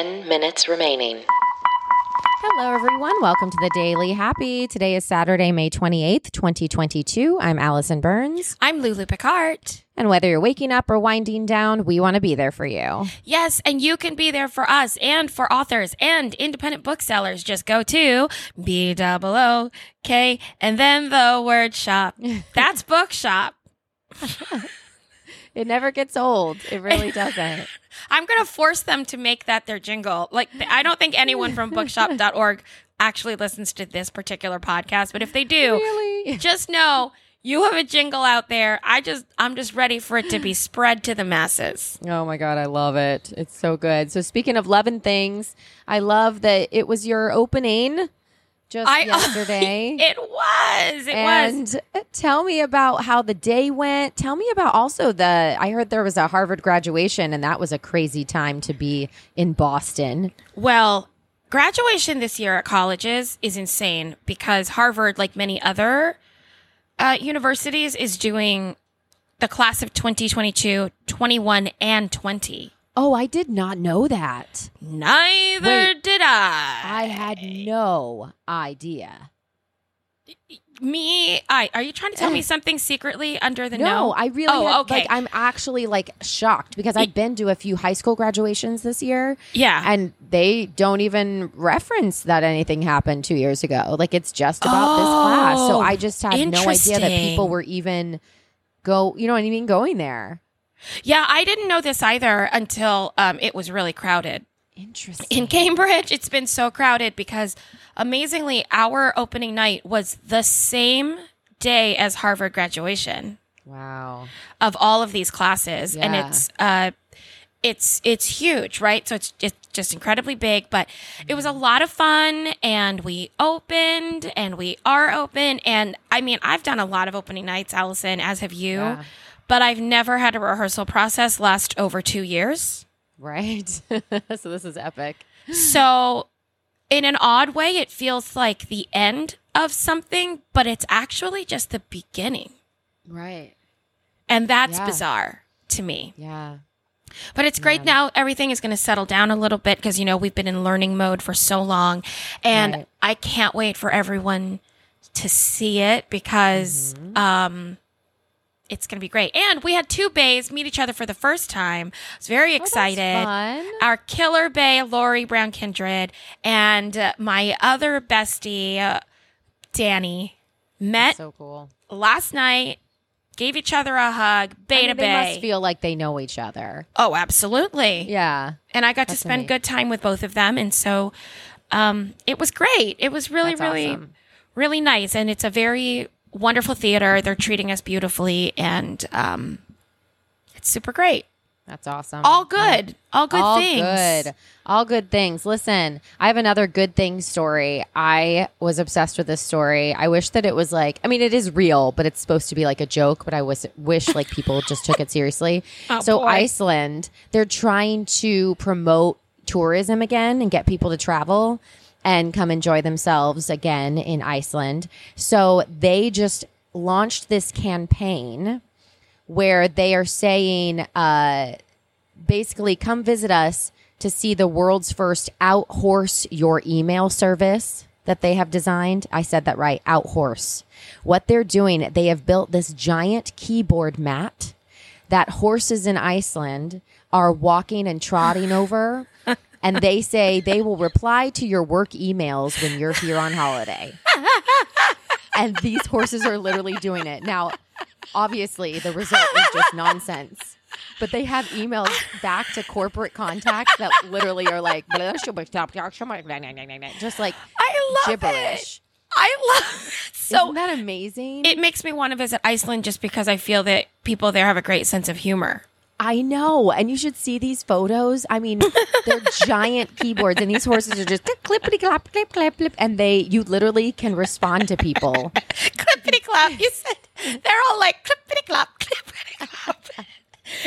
10 minutes remaining. Hello, everyone. Welcome to the Daily Happy. Today is Saturday, May 28th, 2022. I'm Allison Burns. I'm Lulu Picard. And whether you're waking up or winding down, we want to be there for you. Yes, and you can be there for us and for authors and independent booksellers. Just go to B double O K and then the word shop. That's bookshop. It never gets old. It really doesn't. I'm going to force them to make that their jingle. Like, I don't think anyone from bookshop.org actually listens to this particular podcast, but if they do, Really? just know you have a jingle out there. I just, I'm just ready for it to be spread to the masses. Oh my God, I love it. It's so good. So, speaking of loving things, I love that it was your opening just I, yesterday. it was. It was. and tell me about how the day went. Tell me about also the. I heard there was a Harvard graduation, and that was a crazy time to be in Boston. Well, graduation this year at colleges is insane because Harvard, like many other uh, universities, is doing the class of 2022, 21, and 20. Oh, I did not know that. Neither Wait. did I. I had no idea. Me, I. Are you trying to tell me eh. something secretly under the No, no? I really. Oh, had- okay. Like, I'm actually like shocked because I've been to a few high school graduations this year. Yeah. and they don't even reference that anything happened two years ago. Like it's just about this class. So Oh, I just had no idea that people were even go. You know what I mean? Going there. Yeah, I didn't know this either until um, it was really crowded. Interesting. in Cambridge, it's been so crowded because amazingly, our opening night was the same day as Harvard graduation wow. of all of these classes, and it's uh, it's it's huge, right? So it's it's just incredibly big, but it was a lot of fun, and we opened, and we are open, and I mean, I've done a lot of opening nights, Allison, as have you. Yeah. But I've never had a rehearsal process last over two years. Right. so this is epic. So, in an odd way, it feels like the end of something, but it's actually just the beginning. Right. And that's Yeah. bizarre to me. Yeah. But it's great now. Everything is going to settle down a little bit because, you know, we've been in learning mode for so long. And Right. I can't wait for everyone to see it because Mm-hmm. um, it's going to be great. And we had two bays meet each other for the first time. I was very excited. fun. Our killer bay, Lori Brown Kindred, and uh, my other bestie, uh, Danny, met So cool. last night. Gave each other a hug. Bay I to mean, they bay. must feel like they know each other. oh, absolutely Yeah. and I got to spend neat. good time with both of them, and so um, it was great. It was really, That's really, awesome. really nice, and it's a very wonderful theater. They're treating us beautifully, and um, it's super great. That's awesome. All good, all good all things. good all good things listen i have another good thing story i was obsessed with this story i wish that it was like i mean it is real but it's supposed to be like a joke but i was wish like people just took it seriously Oh, so boy. iceland they're trying to promote tourism again and get people to travel and come enjoy themselves again in iceland so they just launched this campaign where they are saying uh basically come visit us to see the world's first out horse your email service that they have designed. I said that right, out horse. What they're doing, they have built this giant keyboard mat that horses in Iceland are walking and trotting over. And they say they will reply to your work emails when you're here on holiday. and these horses are literally doing it. Now, obviously, the result is just nonsense. But they have emails back to corporate contacts that literally are like, just like I love it. gibberish. I love it. So Isn't that amazing? it makes me want to visit Iceland just because I feel that people there have a great sense of humor. I know. And you should see these photos. I mean, they're giant keyboards, and these horses are just clippity clap, clip, clap, clip. And they, you literally can respond to people. clippity clap. You said they're all like clippity clap, clippity clap.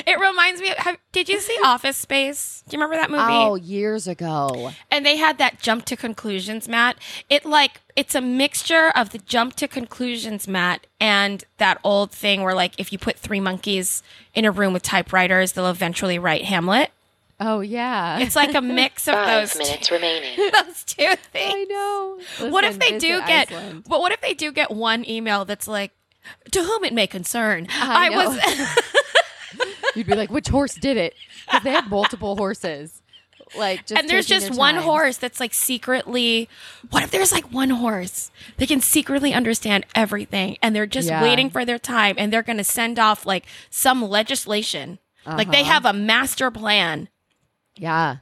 It reminds me of, have, did you see Office Space? Do you remember that movie? Oh, years ago. And they had that jump to conclusions mat. It like, it's a mixture of the jump to conclusions mat, and that old thing where like if you put three monkeys in a room with typewriters, they'll eventually write Hamlet. Oh yeah. It's like a mix of Five those minutes two, remaining. those two things. I know. what if they do get? Iceland. But what if they do get one email that's like, "To whom it may concern." I know. was. You'd be like, which horse did it? Because they have multiple horses. Like, just and there's just one time. horse that's like secretly. What if there's like one horse? They can secretly understand everything, and they're just Yeah. waiting for their time, and they're going to send off like some legislation. Like they Uh-huh. have a master plan. Yeah.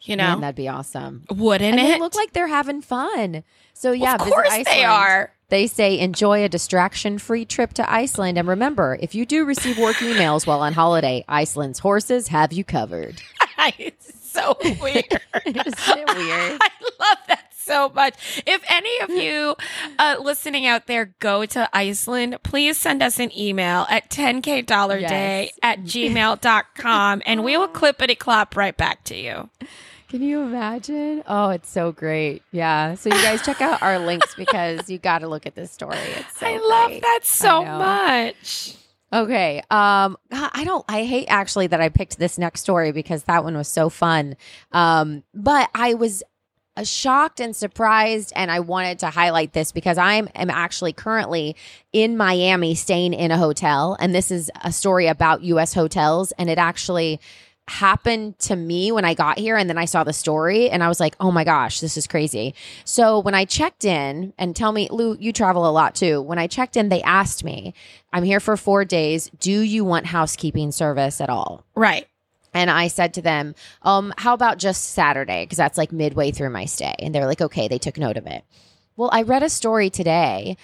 You know, Man, that'd be awesome. wouldn't And it? they look like they're having fun. So yeah, of visit course they are. They say enjoy a distraction-free trip to Iceland, and remember, if you do receive work emails while on holiday, Iceland's horses have you covered. it's so weird. Isn't it weird? I love that so much. If any of you uh, listening out there go to Iceland, please send us an email at 10k dollar day Yes. at gmail.com and we will clippity clop right back to you. Can you imagine? Oh, it's so great. Yeah. So you guys check out our links because you got to look at this story. It's so I love great. that so much. Okay. Um I don't I hate actually that I picked this next story because that one was so fun. Um but I was uh, shocked and surprised and I wanted to highlight this because I'm am actually currently in Miami staying in a hotel and this is a story about US hotels and it actually happened to me when I got here and then I saw the story and I was like, "Oh my gosh, this is crazy." So when I checked in and tell me, Lou, you travel a lot too. When I checked in, they asked me, "I'm here for 4 days. Do you want housekeeping service at all?" Right. And I said to them, um, how about just Saturday? Because that's like midway through my stay. And they're like, okay, they took note of it. Well, I read a story today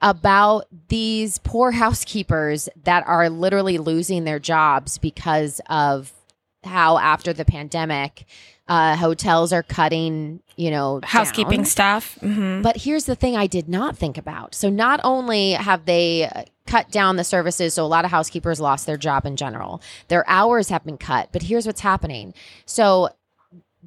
about these poor housekeepers that are literally losing their jobs because of how after the pandemic, uh, hotels are cutting, you know, Housekeeping down. stuff. hmm But here's the thing I did not think about. So not only have they uh, cut down the services, so a lot of housekeepers lost their job in general. Their hours have been cut. But here's what's happening. So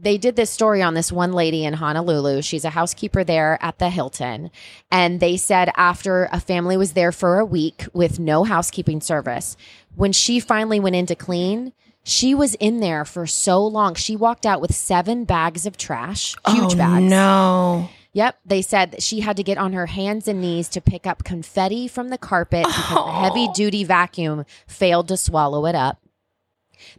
they did this story on this one lady in Honolulu. She's a housekeeper there at the Hilton. And they said after a family was there for a week with no housekeeping service, when she finally went in to clean, she was in there for so long. She walked out with seven bags of trash, huge oh, bags. No. Yep. They said that she had to get on her hands and knees to pick up confetti from the carpet because the oh. heavy duty vacuum failed to swallow it up.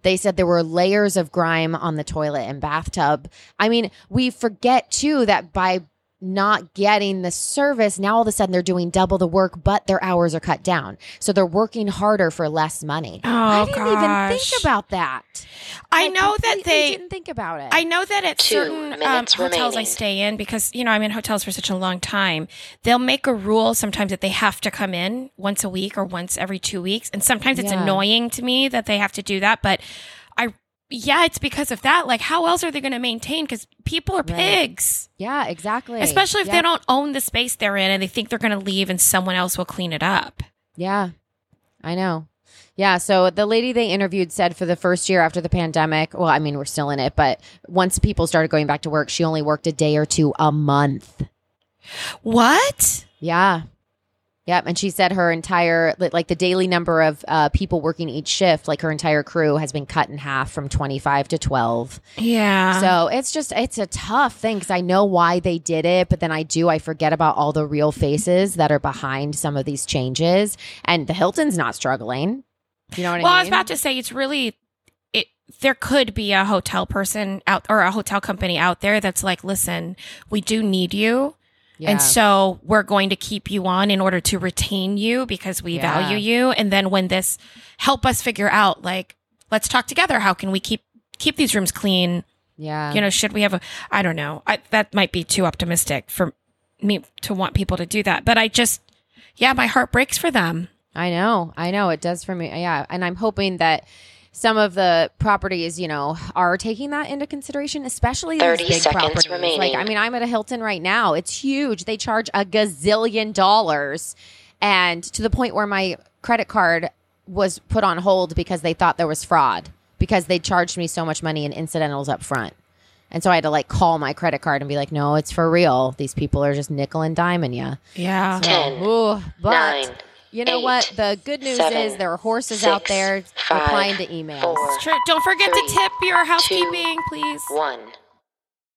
They said there were layers of grime on the toilet and bathtub. I mean, we forget too that by not getting the service, now all of a sudden they're doing double the work, but their hours are cut down. So they're working harder for less money. Oh, I didn't even think about that. I know that they didn't think about it. I know that at Two certain um, minutes hotels I stay in because you know I'm in hotels for such a long time. They'll make a rule sometimes that they have to come in once a week or once every two weeks, and sometimes it's Yeah. annoying to me that they have to do that. But I, yeah, it's because of that. Like, how else are they going to maintain? Because people are Right. pigs, yeah, exactly. especially if Yep. they don't own the space they're in and they think they're going to leave and someone else will clean it up. Yeah, I know. Yeah, so the lady they interviewed said for the first year after the pandemic, well, I mean, we're still in it, but once people started going back to work, she only worked a day or two a month. What? Yeah. Yep. And she said her entire, like the daily number of uh, people working each shift, like her entire crew has been cut in half from 25 to 12. Yeah. So it's just, it's a tough thing because I know why they did it, but then I do, I forget about all the real faces that are behind some of these changes. And the Hilton's not struggling. You know what well, I mean? Well, I was about to say it's really it. There could be a hotel person out or a hotel company out there that's like, listen, we do need you. Yeah. And so we're going to keep you on in order to retain you because we Yeah. value you. And then when this help us figure out, like, let's talk together. How can we keep keep these rooms clean? yeah. You know, should we have a? I don't know. I, that might be too optimistic for me to want people to do that. But I just, yeah, my heart breaks for them. I know. I know it does for me. Yeah. And I'm hoping that some of the properties, you know, are taking that into consideration, especially these big seconds properties. remaining. Like, I mean, I'm at a Hilton right now. It's huge. They charge a gazillion dollars. And to the point where my credit card was put on hold because they thought there was fraud because they charged me so much money in incidentals up front. And so I had to like call my credit card and be like, no, it's for real. These people are just nickel and diming you. Yeah. Ten, Ooh, but nine, you know eight, what? The good news seven, is there are horses six, out there five, replying to emails. four, Don't forget Three, to tip your housekeeping, please. one.